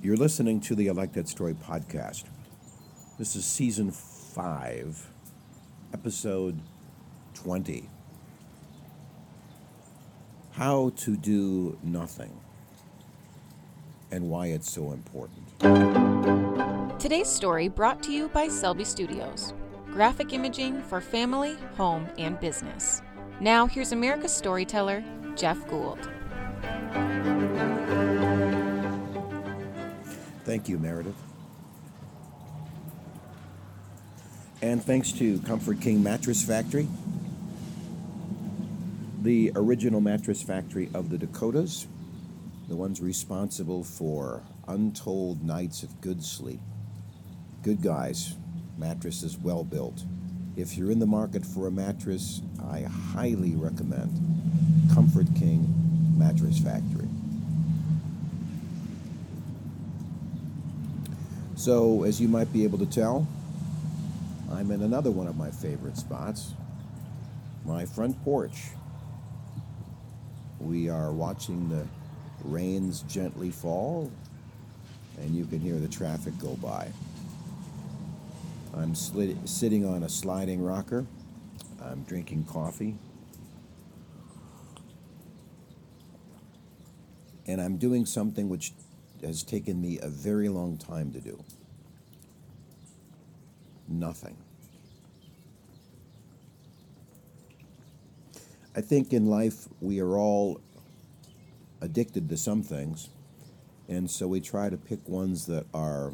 You're listening to the I Like That Story podcast. This is season five, episode 20. How to do nothing and why it's so important. Today's story brought to you by Selby Studios, graphic imaging for family, home, and business. Now, here's America's storyteller, Jeff Gould. Thank you, Meredith. And thanks to Comfort King Mattress Factory, the original mattress factory of the Dakotas, the ones responsible for untold nights of good sleep. Good guys, mattresses well built. If you're in the market for a mattress, I highly recommend Comfort King Mattress Factory. So, as you might be able to tell, I'm in another one of my favorite spots my front porch. We are watching the rains gently fall, and you can hear the traffic go by. I'm sli- sitting on a sliding rocker. I'm drinking coffee. And I'm doing something which has taken me a very long time to do nothing. I think in life we are all addicted to some things, and so we try to pick ones that are,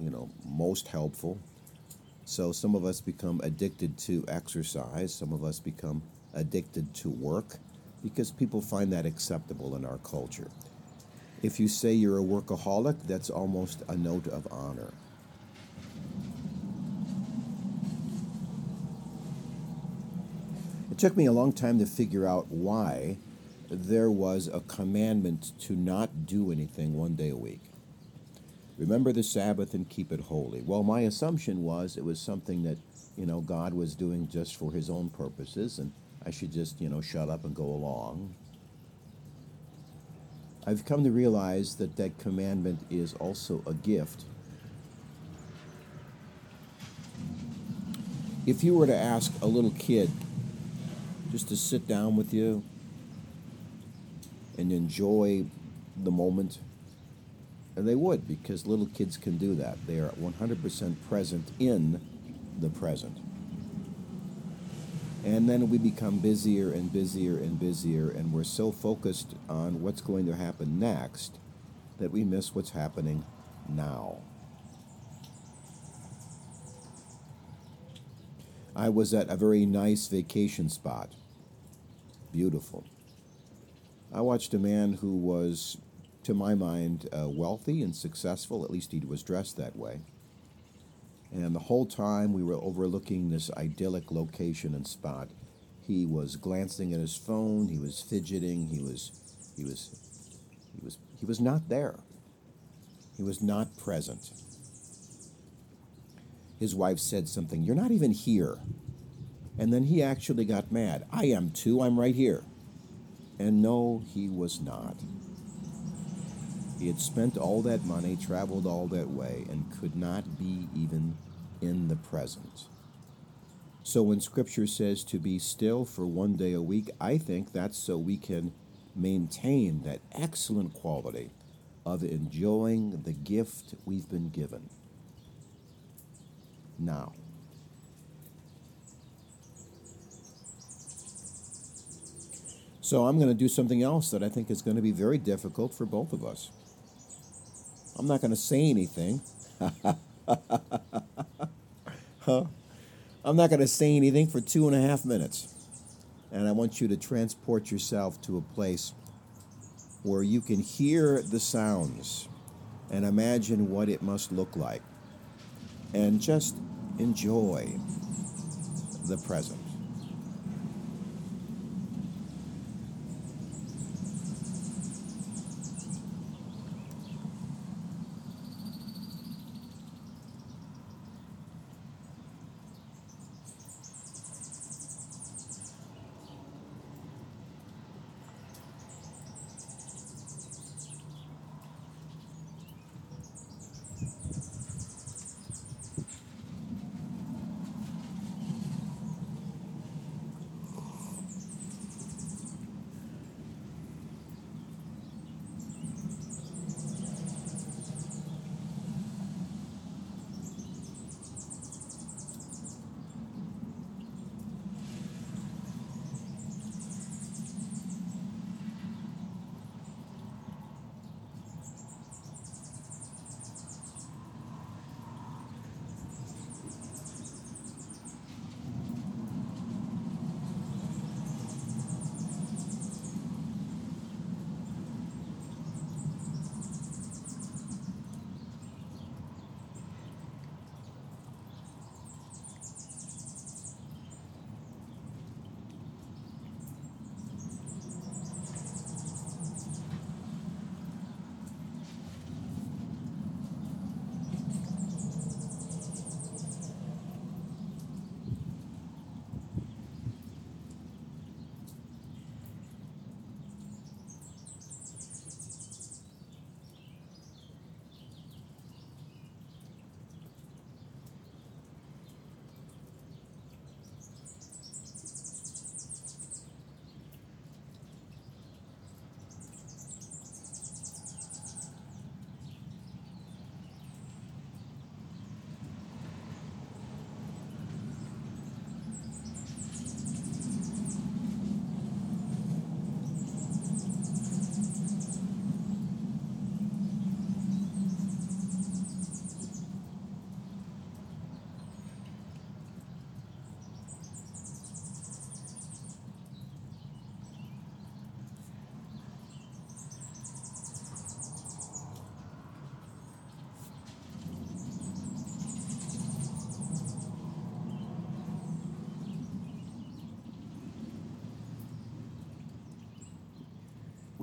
you know, most helpful. So some of us become addicted to exercise, some of us become addicted to work because people find that acceptable in our culture. If you say you're a workaholic, that's almost a note of honor. It took me a long time to figure out why there was a commandment to not do anything one day a week. Remember the Sabbath and keep it holy. Well, my assumption was it was something that, you know, God was doing just for his own purposes and I should just, you know, shut up and go along. I've come to realize that that commandment is also a gift. If you were to ask a little kid just to sit down with you and enjoy the moment. And they would, because little kids can do that. They are 100% present in the present. And then we become busier and busier and busier, and we're so focused on what's going to happen next that we miss what's happening now. I was at a very nice vacation spot. Beautiful. I watched a man who was, to my mind, uh, wealthy and successful. At least he was dressed that way. And the whole time we were overlooking this idyllic location and spot, he was glancing at his phone. He was fidgeting. He was, he was, he was, he was not there. He was not present. His wife said something. You're not even here. And then he actually got mad. I am too. I'm right here. And no, he was not. He had spent all that money, traveled all that way, and could not be even in the present. So when Scripture says to be still for one day a week, I think that's so we can maintain that excellent quality of enjoying the gift we've been given. Now, So I'm going to do something else that I think is going to be very difficult for both of us. I'm not going to say anything. huh? I'm not going to say anything for two and a half minutes. And I want you to transport yourself to a place where you can hear the sounds and imagine what it must look like. And just enjoy the present.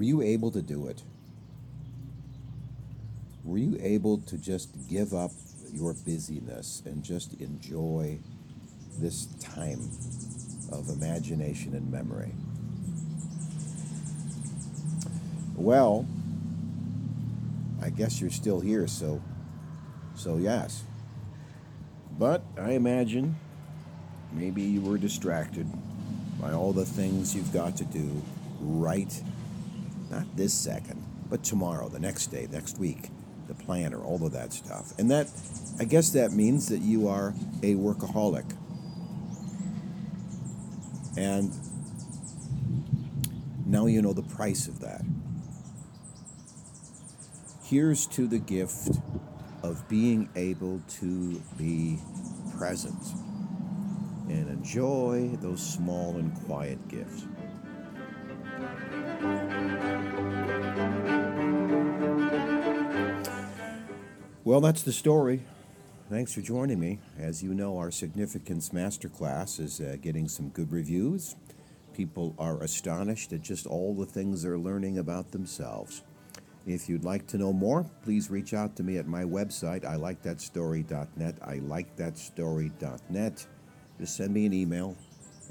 Were you able to do it? Were you able to just give up your busyness and just enjoy this time of imagination and memory? Well, I guess you're still here, so so yes. But I imagine maybe you were distracted by all the things you've got to do right not this second, but tomorrow, the next day, next week, the planner, all of that stuff. And that I guess that means that you are a workaholic. And now you know the price of that. Here's to the gift of being able to be present and enjoy those small and quiet gifts. Well, that's the story. Thanks for joining me. As you know, our Significance Masterclass is uh, getting some good reviews. People are astonished at just all the things they're learning about themselves. If you'd like to know more, please reach out to me at my website, ilikethatstory.net, like that story.net. I like that story.net. Just send me an email.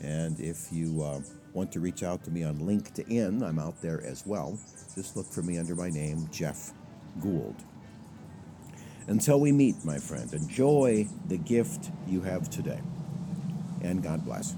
And if you uh, want to reach out to me on LinkedIn, I'm out there as well. Just look for me under my name, Jeff Gould. Until we meet, my friend, enjoy the gift you have today. And God bless.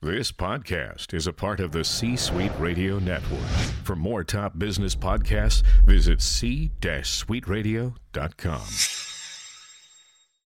This podcast is a part of the C Suite Radio Network. For more top business podcasts, visit c-suiteradio.com.